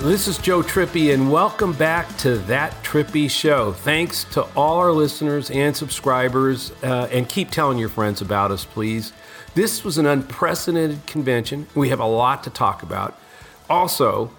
This is Joe Trippi, and welcome back to That Trippi Show. Thanks to all our listeners and subscribers, uh, and keep telling your friends about us, please. This was an unprecedented convention. We have a lot to talk about. Also,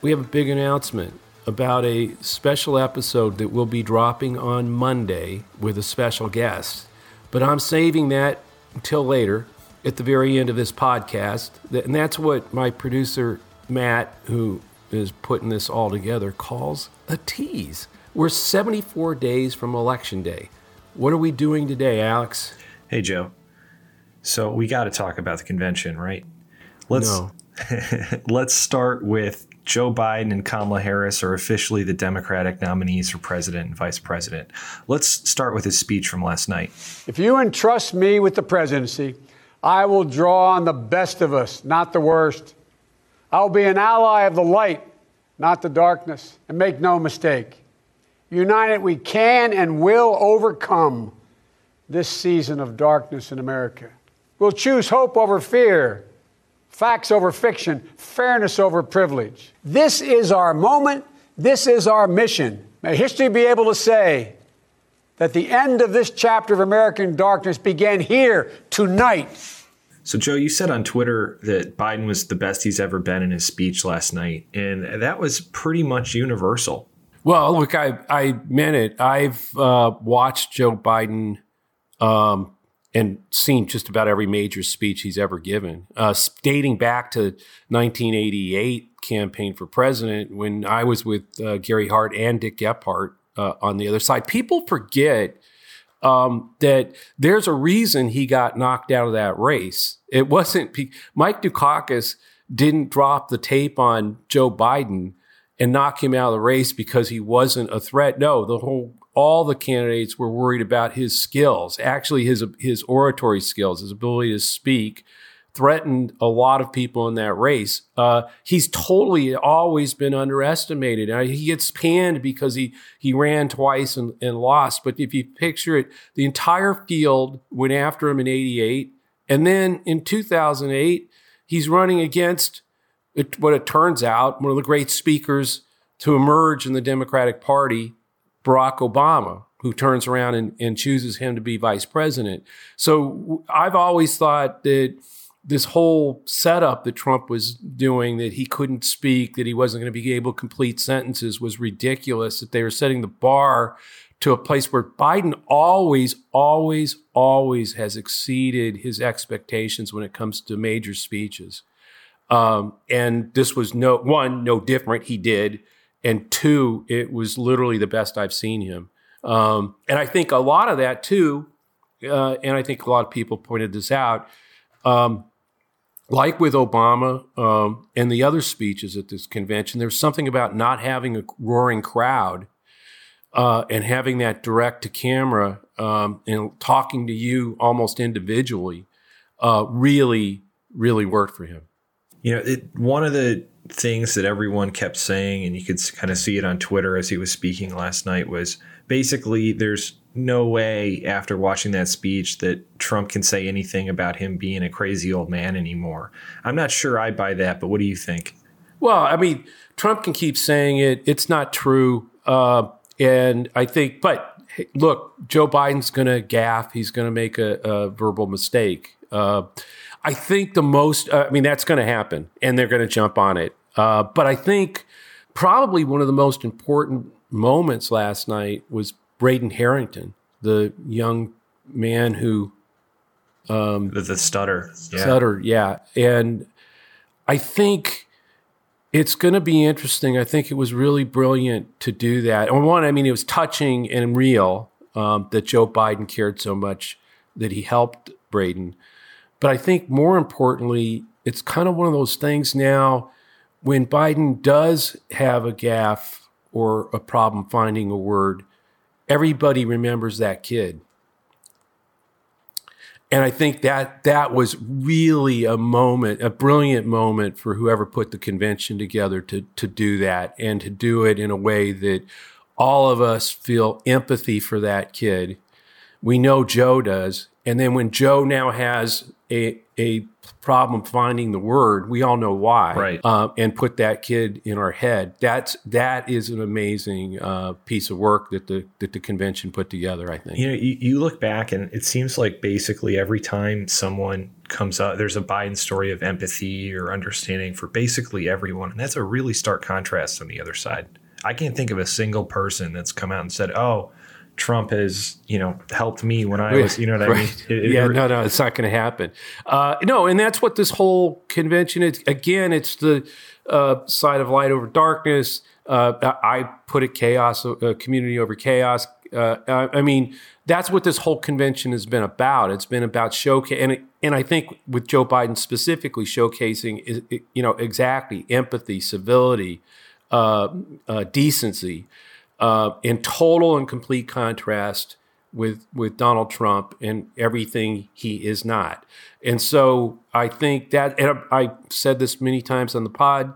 we have a big announcement about a special episode that will be dropping on Monday with a special guest. But I'm saving that until later at the very end of this podcast. And that's what my producer, Matt, who is putting this all together, calls a tease. We're 74 days from Election Day. What are we doing today, Alex? Hey, Joe. So we got to talk about the convention, right? Let's No. let's start with Joe Biden and Kamala Harris are officially the Democratic nominees for president and vice president. Let's start with his speech from last night. If you entrust me with the presidency, I will draw on the best of us, not the worst. I will be an ally of the light, not the darkness. And make no mistake, united we can and will overcome this season of darkness in America. We'll choose hope over fear, facts over fiction, fairness over privilege. This is our moment. This is our mission. May history be able to say that the end of this chapter of American darkness began here tonight. So, Joe, you said on Twitter that Biden was the best he's ever been in his speech last night, and that was pretty much universal. Well, look, I, I meant it. I've uh, watched Joe Biden um, and seen just about every major speech he's ever given, uh, dating back to 1988 campaign for president when I was with uh, Gary Hart and Dick Gephardt uh, on the other side. People forget um, that there's a reason he got knocked out of that race. It wasn't Mike Dukakis didn't drop the tape on Joe Biden and knock him out of the race because he wasn't a threat. No, the whole all the candidates were worried about his skills, actually his his oratory skills, his ability to speak, threatened a lot of people in that race. Uh, he's totally always been underestimated. Uh, he gets panned because he he ran twice and, and lost. But if you picture it, the entire field went after him in '88, and then in 2008, he's running against it, what it turns out one of the great speakers to emerge in the Democratic Party, Barack Obama, who turns around and, and chooses him to be vice president. So I've always thought that this whole setup that Trump was doing, that he couldn't speak, that he wasn't going to be able to complete sentences, was ridiculous. That they were setting the bar to a place where Biden always, always, always has exceeded his expectations when it comes to major speeches. Um, and this was no one, no different. He did, and two, it was literally the best I've seen him. Um, and I think a lot of that too, uh, and I think a lot of people pointed this out. Um, like with Obama um, and the other speeches at this convention, there's something about not having a roaring crowd uh, and having that direct to camera um, and talking to you almost individually uh, really, really worked for him. You know, it, one of the things that everyone kept saying, and you could kind of see it on Twitter as he was speaking last night, was basically there's no way after watching that speech that Trump can say anything about him being a crazy old man anymore. I'm not sure I buy that, but what do you think? Well, I mean, Trump can keep saying it. It's not true. Uh, and I think, but hey, look, Joe Biden's going to gaff. He's going to make a, a, verbal mistake. Uh, I think the most, uh, I mean, that's going to happen and they're going to jump on it. Uh, but I think probably one of the most important moments last night was Braden Harrington, the young man who um, the, the stutter, yeah. stutter, yeah. And I think it's going to be interesting. I think it was really brilliant to do that. And one, I mean, it was touching and real um, that Joe Biden cared so much that he helped Braden. But I think more importantly, it's kind of one of those things now when Biden does have a gaffe or a problem finding a word, everybody remembers that kid. And I think that that was really a moment, a brilliant moment for whoever put the convention together to, to do that and to do it in a way that all of us feel empathy for that kid. We know Joe does. And then when Joe now has a a problem finding the word, we all know why, Right. Uh, and put that kid in our head. That's that is an amazing uh, piece of work that the that the convention put together. I think. You know, you, you look back and it seems like basically every time someone comes up, there's a Biden story of empathy or understanding for basically everyone. And that's a really stark contrast on the other side. I can't think of a single person that's come out and said, oh, Trump has, you know, helped me when I was, you know what I mean? Right. It- it- yeah, no, no, it's not going to happen. Uh, no, and that's what this whole convention is. Again, it's the uh, side of light over darkness. Uh, I put it chaos, uh, community over chaos. Uh, I I mean, that's what this whole convention has been about. It's been about showcase, and it, and I think with Joe Biden specifically showcasing, you know, exactly empathy, civility, uh, uh, decency, uh, in total and complete contrast with with Donald Trump and everything he is not. And so I think that, and I said this many times on the pod,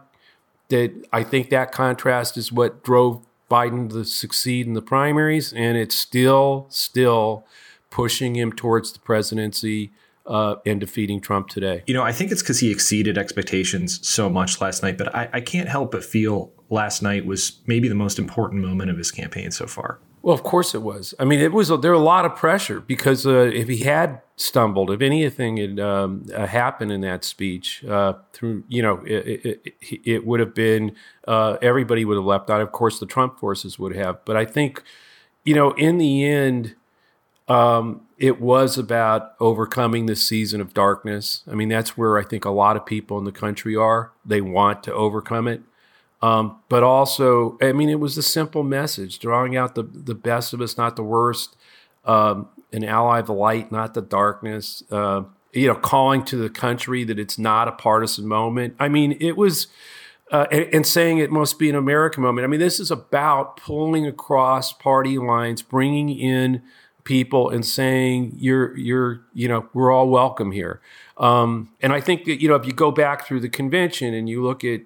that I think that contrast is what drove Biden to succeed in the primaries, and it's still still pushing him towards the presidency uh, and defeating Trump today. You know, I think it's because he exceeded expectations so much last night, but I, I can't help but feel last night was maybe the most important moment of his campaign so far. Well, of course it was. I mean, it was there was a lot of pressure because uh, if he had stumbled, if anything had um, uh, happened in that speech, uh, through you know, it, it, it, would have been uh, everybody would have left out. Of course, the Trump forces would have. But I think, you know, in the end, um, it was about overcoming this season of darkness. I mean, that's where I think a lot of people in the country are. They want to overcome it. Um, but also, I mean, it was a simple message drawing out the, the best of us, not the worst, um, an ally of the light, not the darkness, uh, you know, calling to the country that it's not a partisan moment. I mean, it was, uh, and, and saying it must be an American moment. I mean, this is about pulling across party lines, bringing in people and saying you're you're you know we're all welcome here um, and i think that you know if you go back through the convention and you look at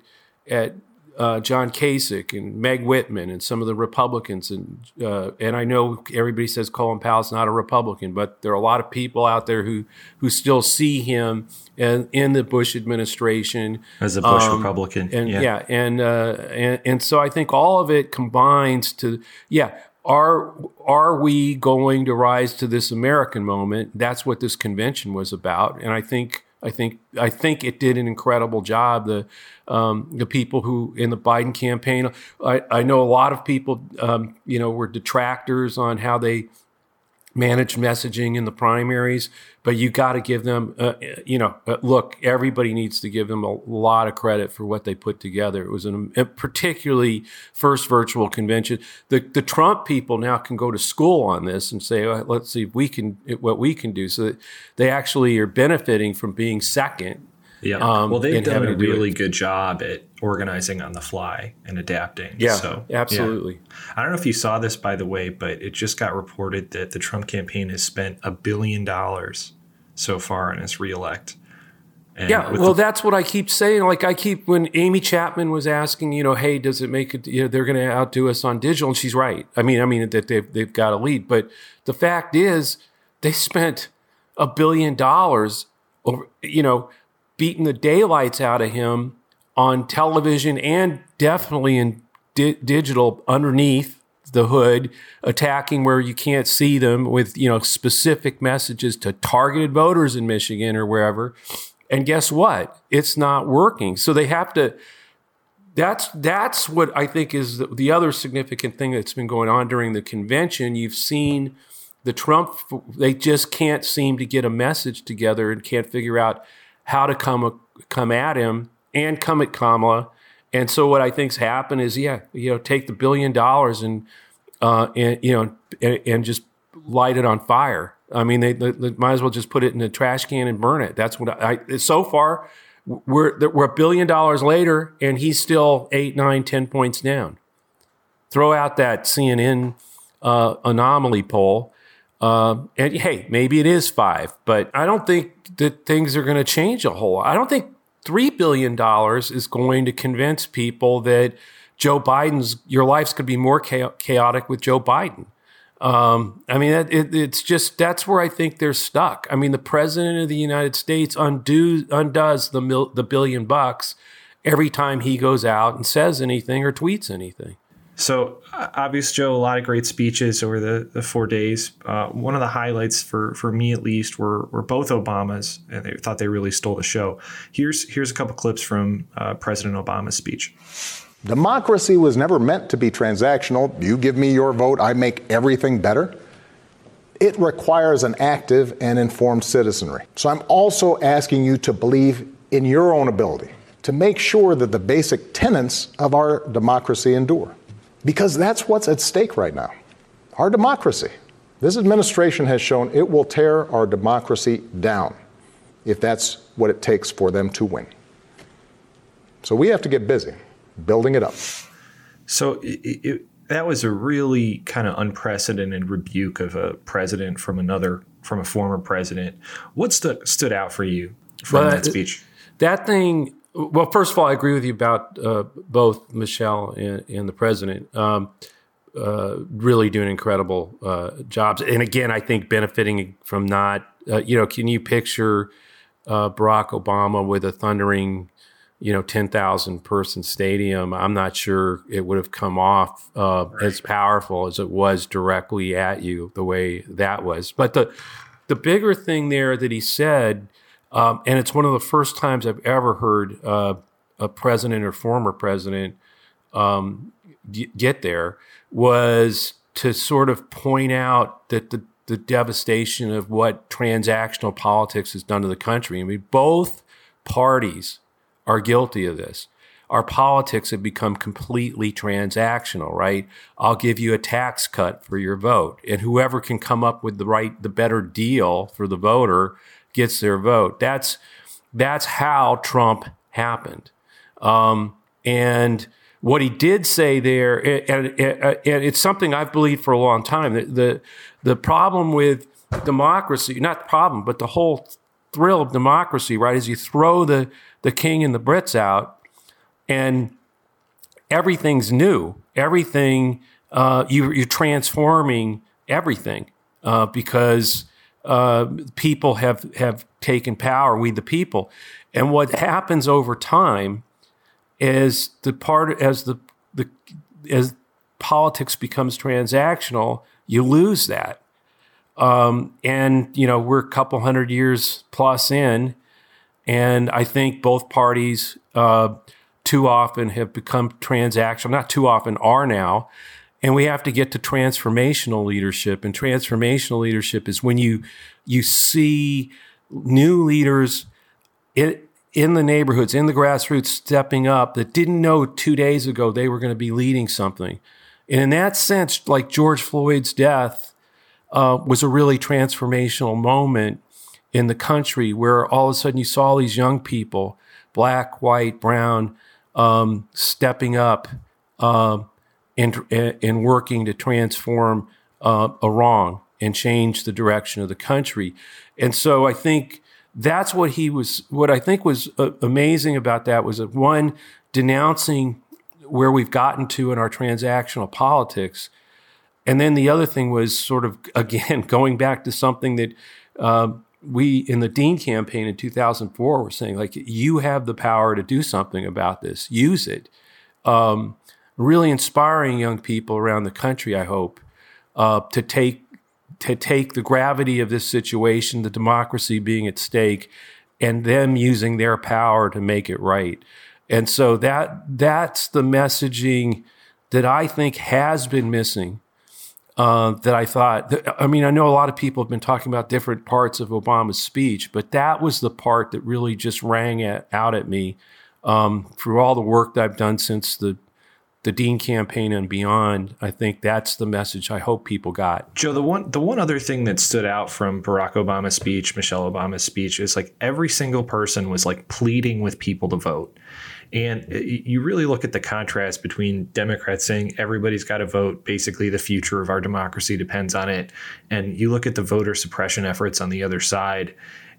at uh, John Kasich and Meg Whitman and some of the Republicans and uh, and I know everybody says Colin Powell's not a Republican, but there are a lot of people out there who who still see him in, in the Bush administration As a Bush Um, Republican. and yeah, and, uh, and and so I think all of it combines to yeah. Are are we going to rise to this American moment? That's what this convention was about, and I think I think I think it did an incredible job. The um, the people who in the Biden campaign, I, I know a lot of people, um, you know, were detractors on how they managed messaging in the primaries, but you got to give them, uh, you know, uh, look, everybody needs to give them a lot of credit for what they put together. It was an, a particularly first virtual convention. The the Trump people now can go to school on this and say, "Oh, let's see if we can what we can do. So they actually are benefiting from being second. Yeah. um, well, they've done a to do really good job at organizing on the fly and adapting. Yeah, So, yeah. absolutely. I don't know if you saw this, by the way, but it just got reported that the Trump campaign has spent a billion dollars so far on his reelect. And Yeah, well, the- that's what I keep saying. Like I keep when Amy Chapman was asking, you know, hey, does it make it? You know, they're going to outdo us on digital, and she's right. I mean, I mean that they've they've got a lead, but the fact is, they spent a billion dollars over, you know, beating the daylights out of him on television and definitely in di- digital underneath the hood, attacking where you can't see them with you know specific messages to targeted voters in Michigan or wherever. And guess what? It's not working. So they have to. That's that's what I think is the, the other significant thing that's been going on during the convention. You've seen the Trump. They just can't seem to get a message together and can't figure out how to come come at him and come at Kamala. And so what I think's happened is, yeah, you know, take the billion dollars and uh, and you know, and, and just light it on fire. I mean, they, they, they might as well just put it in a trash can and burn it. That's what I. So far, we're we're a billion dollars later, and he's still eight, nine, ten points down. Throw out that CNN uh, anomaly poll, uh, and hey, maybe it is five, but I don't think that things are going to change a whole lot. I don't think three billion dollars is going to convince people that Joe Biden's your life's could be more chaotic with Joe Biden. Um, I mean, it, it's just that's where I think they're stuck. I mean, the president of the United States undo, undoes the mil, the billion bucks every time he goes out and says anything or tweets anything. So, obvious, Joe, a lot of great speeches over the, the four days. Uh, one of the highlights for, for me, at least, were, were both Obamas, and they thought they really stole the show. Here's here's a couple clips from uh, President Obama's speech. Democracy was never meant to be transactional. You give me your vote, I make everything better. It requires an active and informed citizenry. So I'm also asking you to believe in your own ability to make sure that the basic tenets of our democracy endure. Because that's what's at stake right now our democracy. This administration has shown it will tear our democracy down if that's what it takes for them to win. So we have to get busy building it up. So it, it, that was a really kind of unprecedented rebuke of a president from another, from a former president. What stu- stood out for you from well, that speech? That thing. Well, first of all, I agree with you about uh, both Michelle and, and the president. Um, uh, really doing incredible uh, jobs, and again, I think benefiting from not. Uh, you know, can you picture uh, Barack Obama with a thundering you know, 10,000 person stadium, I'm not sure it would have come off uh, right. as powerful as it was directly at you the way that was. But the, the bigger thing there that he said, um, and it's one of the first times I've ever heard uh, a president or former president um, get there, was to sort of point out that the, the devastation of what transactional politics has done to the country. I mean, both parties are guilty of this. Our politics have become completely transactional, right? I'll give you a tax cut for your vote, and whoever can come up with the right, the better deal for the voter gets their vote. That's that's how Trump happened. Um, and what he did say there, and, and, it's something I've believed for a long time. The, the, the problem with democracy, not the problem, but the whole thrill of democracy, right, is you throw the the king and the Brits out, and everything's new. Everything uh, you, are transforming everything uh, because uh, people have have taken power. We the people, and what happens over time is the part as the the as politics becomes transactional, you lose that. Um, and you know we're a couple hundred years plus in, and I think both parties uh, too often have become transactional, not too often are now. And we have to get to transformational leadership. And transformational leadership is when you you see new leaders in, in the neighborhoods, in the grassroots, stepping up that didn't know two days ago they were going to be leading something. And in that sense, like George Floyd's death uh, was a really transformational moment in the country where all of a sudden you saw these young people, black, white, brown, um, stepping up uh, and, and working to transform uh, a wrong and change the direction of the country. And so I think that's what he was, what I think was uh, amazing about that was that one, denouncing where we've gotten to in our transactional politics. And then the other thing was sort of, again, going back to something that uh, we in the Dean campaign in 2004 were saying like you have the power to do something about this. Use it. Um, really inspiring young people around the country. I hope uh, to take to take the gravity of this situation, the democracy being at stake, and them using their power to make it right. And so that that's the messaging that I think has been missing uh, that I thought, I mean, I know a lot of people have been talking about different parts of Obama's speech, but that was the part that really just rang at, out at me um, through all the work that I've done since the the Dean campaign and beyond. I think that's the message I hope people got. Joe, the one the one other thing that stood out from Barack Obama's speech, Michelle Obama's speech, is like every single person was like pleading with people to vote. And you really look at the contrast between Democrats saying everybody's got to vote, basically the future of our democracy depends on it. And you look at the voter suppression efforts on the other side.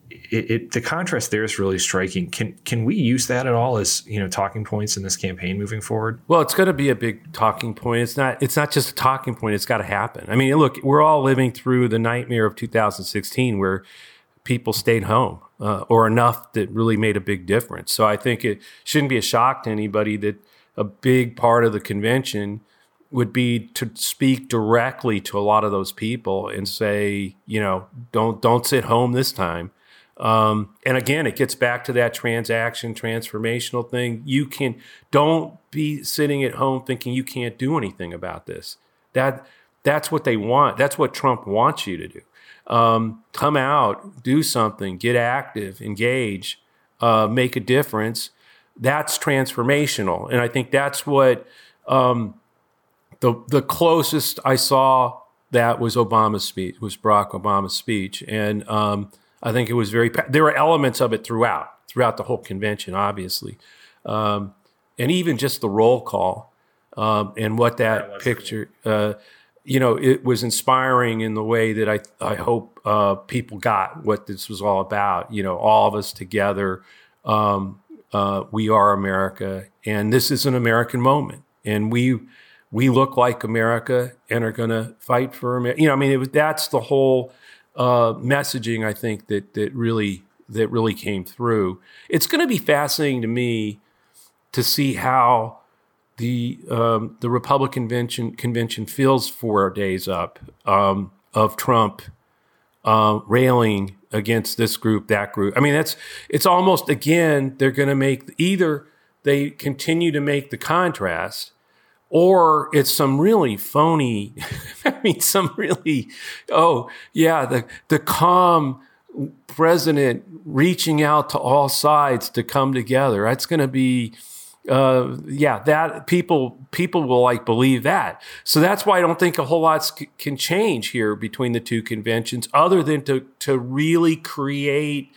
It, it, the contrast there is really striking. Can can we use that at all as you know talking points in this campaign moving forward? Well, it's going to be a big talking point. It's not. It's not just a talking point. It's got to happen. I mean, look, we're all living through the nightmare of 2016, where people stayed home uh, or enough that really made a big difference. So I think it shouldn't be a shock to anybody that a big part of the convention would be to speak directly to a lot of those people and say, you know, don't don't sit home this time. Um, and again, it gets back to that transaction transformational thing. You can don't be sitting at home thinking you can't do anything about this. That that's what they want. That's what Trump wants you to do. Um, come out, do something, get active, engage, uh, make a difference. That's transformational, and I think that's what um, the the closest I saw that was Obama's speech, was Barack Obama's speech, and um, I think it was very. There were elements of it throughout, throughout the whole convention, obviously, um, and even just the roll call um, and what that, that picture. Uh, you know, it was inspiring in the way that I I hope uh, people got what this was all about. You know, all of us together. Um, uh, we are America, and this is an American moment, and we we look like America and are going to fight for America. You know, I mean, it, that's the whole uh, messaging I think that that really that really came through. It's going to be fascinating to me to see how the um, the Republican convention convention feels four days up um, of Trump uh, railing against this group, that group. I mean, that's it's almost again they're going to make either they continue to make the contrast or it's some really phony i mean some really oh yeah the the calm president reaching out to all sides to come together. That's going to be uh, yeah that people people will like believe that. So that's why i don't think a whole lot can change here between the two conventions other than to to really create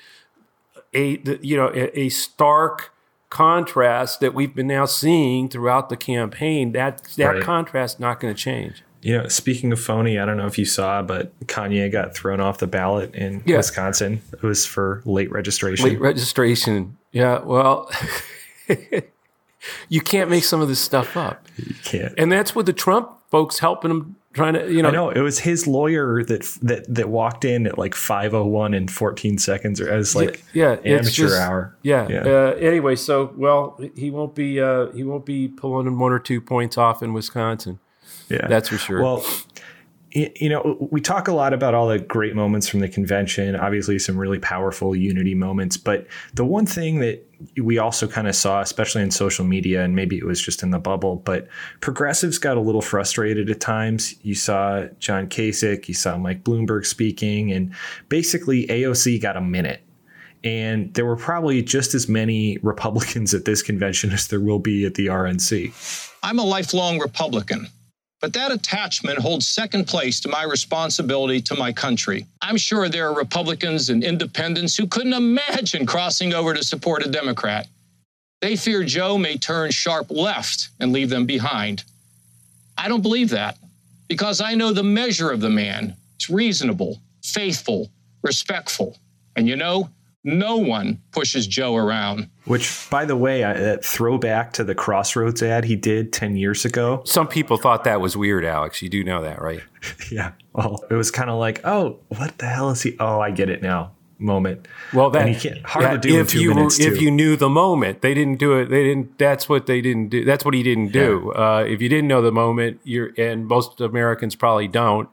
a you know a, a stark contrast that we've been now seeing throughout the campaign, that that right. contrast not going to change. You know, speaking of phony, I don't know if you saw, but Kanye got thrown off the ballot in yeah. Wisconsin. It was for late registration. Late registration. Yeah. Well, you can't make some of this stuff up. You can't. And that's what the Trump folks helping him trying to you know. I know it was his lawyer that that that walked in at like five oh one in fourteen seconds, or as like yeah, yeah amateur just, hour. Yeah. yeah. Uh, anyway, so well, he won't be uh, he won't be pulling one or two points off in Wisconsin. Yeah, that's for sure. Well, you know, we talk a lot about all the great moments from the convention, obviously some really powerful unity moments. But the one thing that we also kind of saw, especially in social media, and maybe it was just in the bubble, but progressives got a little frustrated at times. You saw John Kasich, you saw Mike Bloomberg speaking, and basically AOC got a minute. And there were probably just as many Republicans at this convention as there will be at the RNC. I'm a lifelong Republican. But that attachment holds second place to my responsibility to my country. I'm sure there are Republicans and independents who couldn't imagine crossing over to support a Democrat. They fear Joe may turn sharp left and leave them behind. I don't believe that because I know the measure of the man. It's reasonable, faithful, respectful. And you know, no one pushes Joe around. Which, by the way, I, that throwback to the Crossroads ad he did 10 years ago. Some people thought that was weird, Alex. You do know that, right? yeah. Well, it was kind of like, oh, what the hell is he? Oh, I get it now. Moment. Well, that hard yeah, to do if you minutes, if you knew the moment, they didn't do it. They didn't. That's what they didn't do. That's what he didn't do. Yeah. Uh, if you didn't know the moment, you're and most Americans probably don't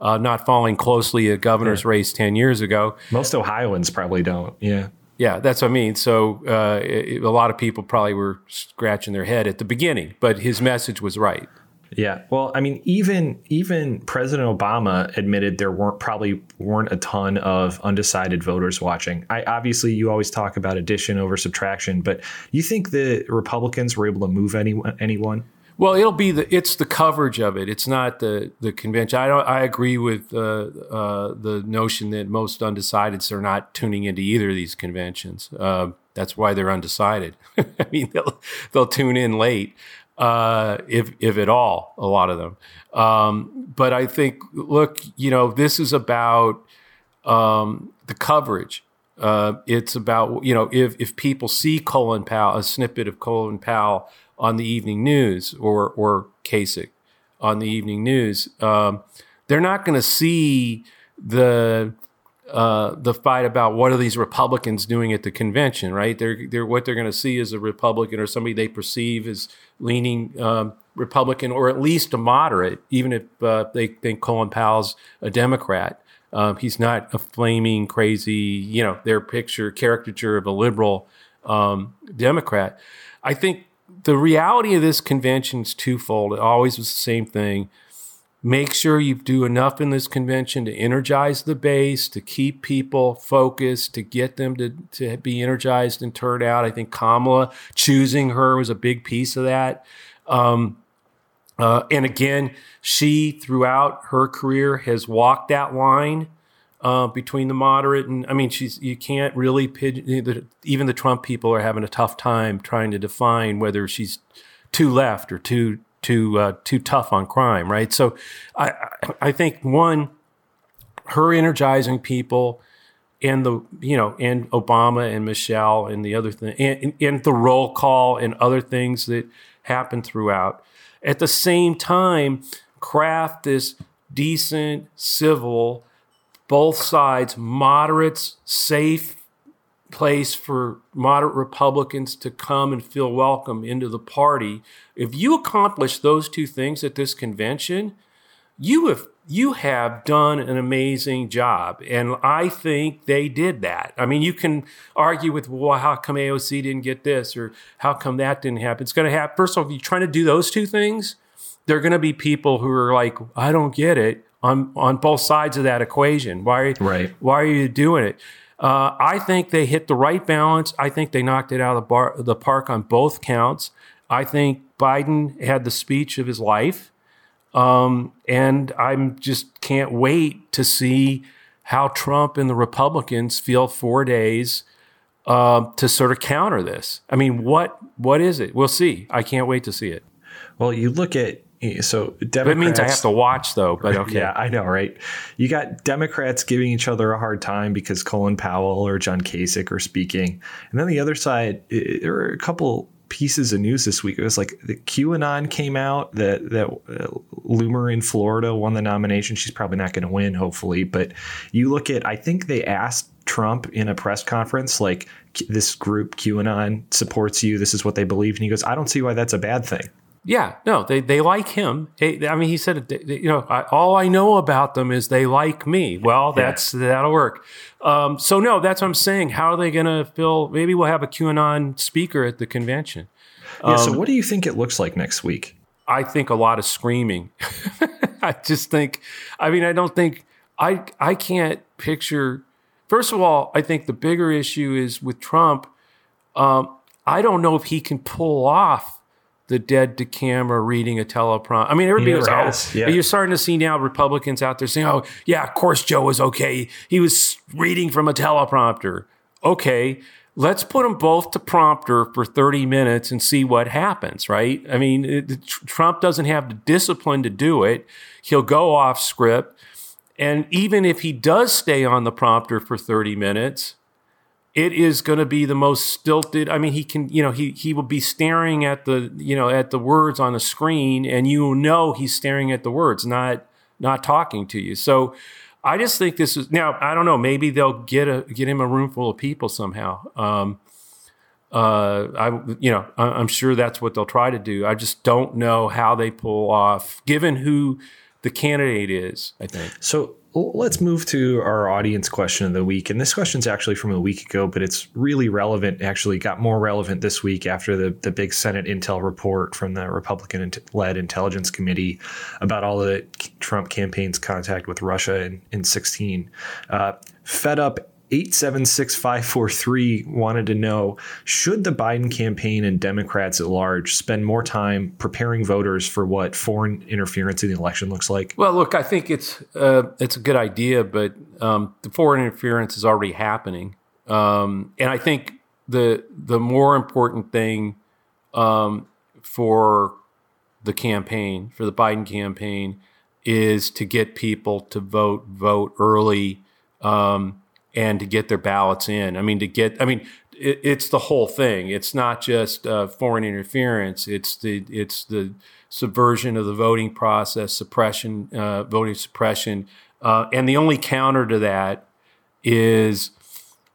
uh, not following closely a governor's yeah. race 10 years ago. Most Ohioans probably don't. Yeah. Yeah, that's what I mean. So uh, it, a lot of people probably were scratching their head at the beginning, but his message was right. Yeah. Well, I mean, even even President Obama admitted there weren't probably weren't a ton of undecided voters watching. I obviously you always talk about addition over subtraction, but you think the Republicans were able to move anyone anyone? Well, it'll be the it's the coverage of it. It's not the the convention. I don't. I agree with uh, uh, the notion that most undecideds are not tuning into either of these conventions. Uh, that's why they're undecided. I mean, they'll they'll tune in late, uh, if if at all. A lot of them. Um, but I think, look, you know, this is about um, the coverage Uh, it's about you know if if people see Colin Powell, a snippet of Colin Powell on the evening news or or Kasich on the evening news, um, they're not going to see the uh, the fight about what are these Republicans doing at the convention, right? They're, they're what they're going to see is a Republican or somebody they perceive as leaning um, Republican or at least a moderate, even if uh, they think Colin Powell's a Democrat. Um, he's not a flaming, crazy, you know, their picture, caricature of a liberal um, Democrat. I think the reality of this convention is twofold. It always was the same thing make sure you do enough in this convention to energize the base, to keep people focused, to get them to, to be energized and turn out. I think Kamala choosing her was a big piece of that. Um, uh, and again, she throughout her career has walked that line uh, between the moderate and I mean, she's you can't really pigeon, even the Trump people are having a tough time trying to define whether she's too left or too too uh, too tough on crime, right? So I I think one, her energizing people, and the you know and Obama and Michelle and the other thing and, and the roll call and other things that happen throughout. At the same time, craft this decent, civil, both sides, moderates, safe place for moderate Republicans to come and feel welcome into the party. If you accomplish those two things at this convention, you have you have done an amazing job. And I think they did that. I mean, you can argue with, well, how come AOC didn't get this or how come that didn't happen? It's going to happen. First of all, if you're trying to do those two things, there are going to be people who are like, I don't get it on, on both sides of that equation. Why, right. why are you doing it? Uh, I think they hit the right balance. I think they knocked it out of the, bar, the park on both counts. I think Biden had the speech of his life. Um, and I'm just can't wait to see how Trump and the Republicans feel four days uh, to sort of counter this. I mean, what what is it? We'll see. I can't wait to see it. Well, you look at so Democrats. That means I have to watch though. But okay. yeah, I know, right? You got Democrats giving each other a hard time because Colin Powell or John Kasich are speaking, and then the other side, it, there were a couple pieces of news this week. It was like the QAnon came out that that uh, Loomer in Florida won the nomination. She's probably not going to win, hopefully. But you look at, I think they asked Trump in a press conference, like this group QAnon supports you. This is what they believe, and he goes, I don't see why that's a bad thing. Yeah, no, they, they like him. I mean, he said, you know, I, all I know about them is they like me. Well, that's yeah. that'll work. Um, so no, that's what I'm saying. How are they going to fill? Maybe we'll have a QAnon speaker at the convention. Yeah. Um, so what do you think it looks like next week? I think a lot of screaming. I just think. I mean, I don't think I I can't picture. First of all, I think the bigger issue is with Trump. Um, I don't know if he can pull off the dead to camera reading a teleprompter. I mean, everybody was, oh, yeah. you're starting to see now Republicans out there saying, oh, yeah, of course Joe was okay. He was reading from a teleprompter. Okay, let's put them both to prompter for 30 minutes and see what happens, right? I mean, it, Trump doesn't have the discipline to do it. He'll go off script. And even if he does stay on the prompter for 30 minutes, it is going to be the most stilted. I mean, he can, you know, he he will be staring at the, you know, at the words on the screen, and you know he's staring at the words, not not talking to you. So, I just think this is now. I don't know. Maybe they'll get a get him a room full of people somehow. Um, uh, I you know I'm sure that's what they'll try to do. I just don't know how they pull off, given who the candidate is. I think so let's move to our audience question of the week. And this question is actually from a week ago, but it's really relevant, actually got more relevant this week after the, the big Senate intel report from the Republican led Intelligence Committee about all the Trump campaign's contact with Russia in, in 16. Uh, fed up 876543 wanted to know should the Biden campaign and Democrats at large spend more time preparing voters for what foreign interference in the election looks like? Well, look, I think it's uh, it's a good idea, but um, the foreign interference is already happening, um, and I think the the more important thing um, for the campaign for the Biden campaign is to get people to vote vote early. Um, and to get their ballots in. I mean, to get, I mean, it, it's the whole thing. It's not just uh, foreign interference. It's the it's the subversion of the voting process, suppression, uh, voting suppression, uh, and the only counter to that is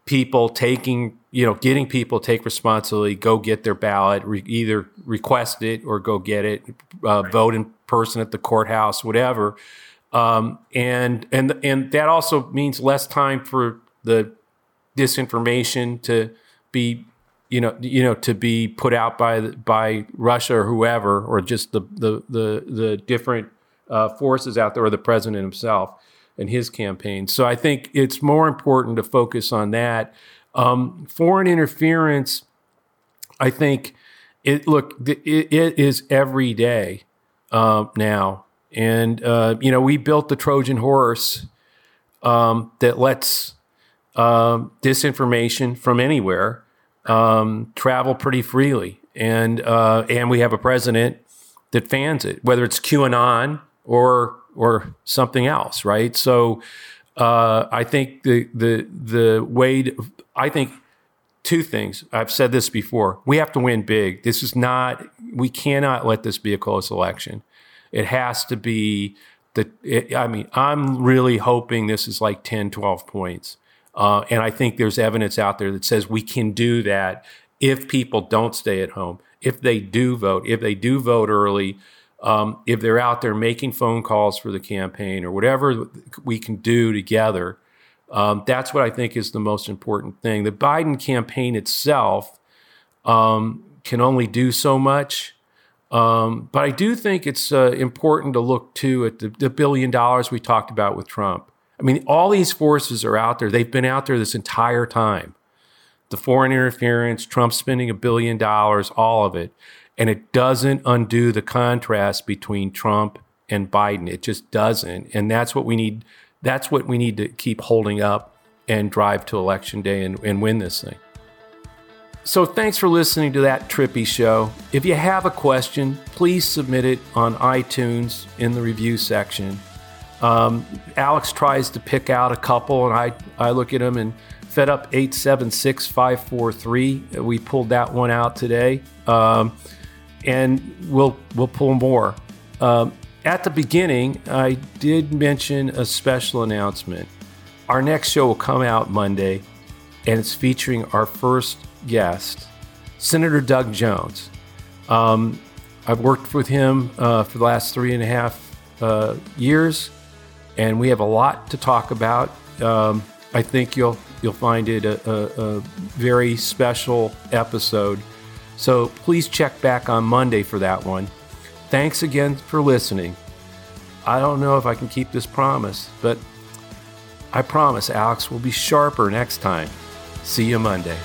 people taking, you know, getting people take responsibility, go get their ballot, re- either request it or go get it, uh, right. vote in person at the courthouse, whatever. Um, and and and that also means less time for the disinformation to be you know you know to be put out by by Russia or whoever or just the the the, the different uh, forces out there or the president himself and his campaign. So I think it's more important to focus on that. Um, foreign interference, I think it look it, it is every day uh, now, and uh, you know we built the Trojan horse um, that lets um, disinformation from anywhere um, travel pretty freely, and uh, and we have a president that fans it, whether it's QAnon or or something else, right? So uh, I think the the the way to, I think two things. I've said this before. We have to win big. This is not. We cannot let this be a close election. It has to be the. It, I mean, I'm really hoping this is like 10, 12 points. Uh, and I think there's evidence out there that says we can do that if people don't stay at home, if they do vote, if they do vote early, um, if they're out there making phone calls for the campaign or whatever we can do together. Um, that's what I think is the most important thing. The Biden campaign itself um, can only do so much. Um, but I do think it's uh, important to look too at the, the billion dollars we talked about with Trump. I mean, all these forces are out there. They've been out there this entire time. The foreign interference, Trump spending a billion dollars, all of it. And it doesn't undo the contrast between Trump and Biden. It just doesn't. And that's what we need. That's what we need to keep holding up and drive to election day and, and win this thing. So thanks for listening to that Trippi show. If you have a question, please submit it on iTunes in the review section. Um, Alex tries to pick out a couple, and I, I look at them and fed up 876543. We pulled that one out today. Um, and we'll, we'll pull more. Um, at the beginning, I did mention a special announcement. Our next show will come out Monday, and it's featuring our first guest, Senator Doug Jones. Um, I've worked with him uh, for the last three and a half uh, years and we have a lot to talk about. Um, I think you'll you'll find it a, a, a, very special episode. So please check back on Monday for that one. Thanks again for listening. I don't know if I can keep this promise, but I promise Alex will be sharper next time. See you Monday.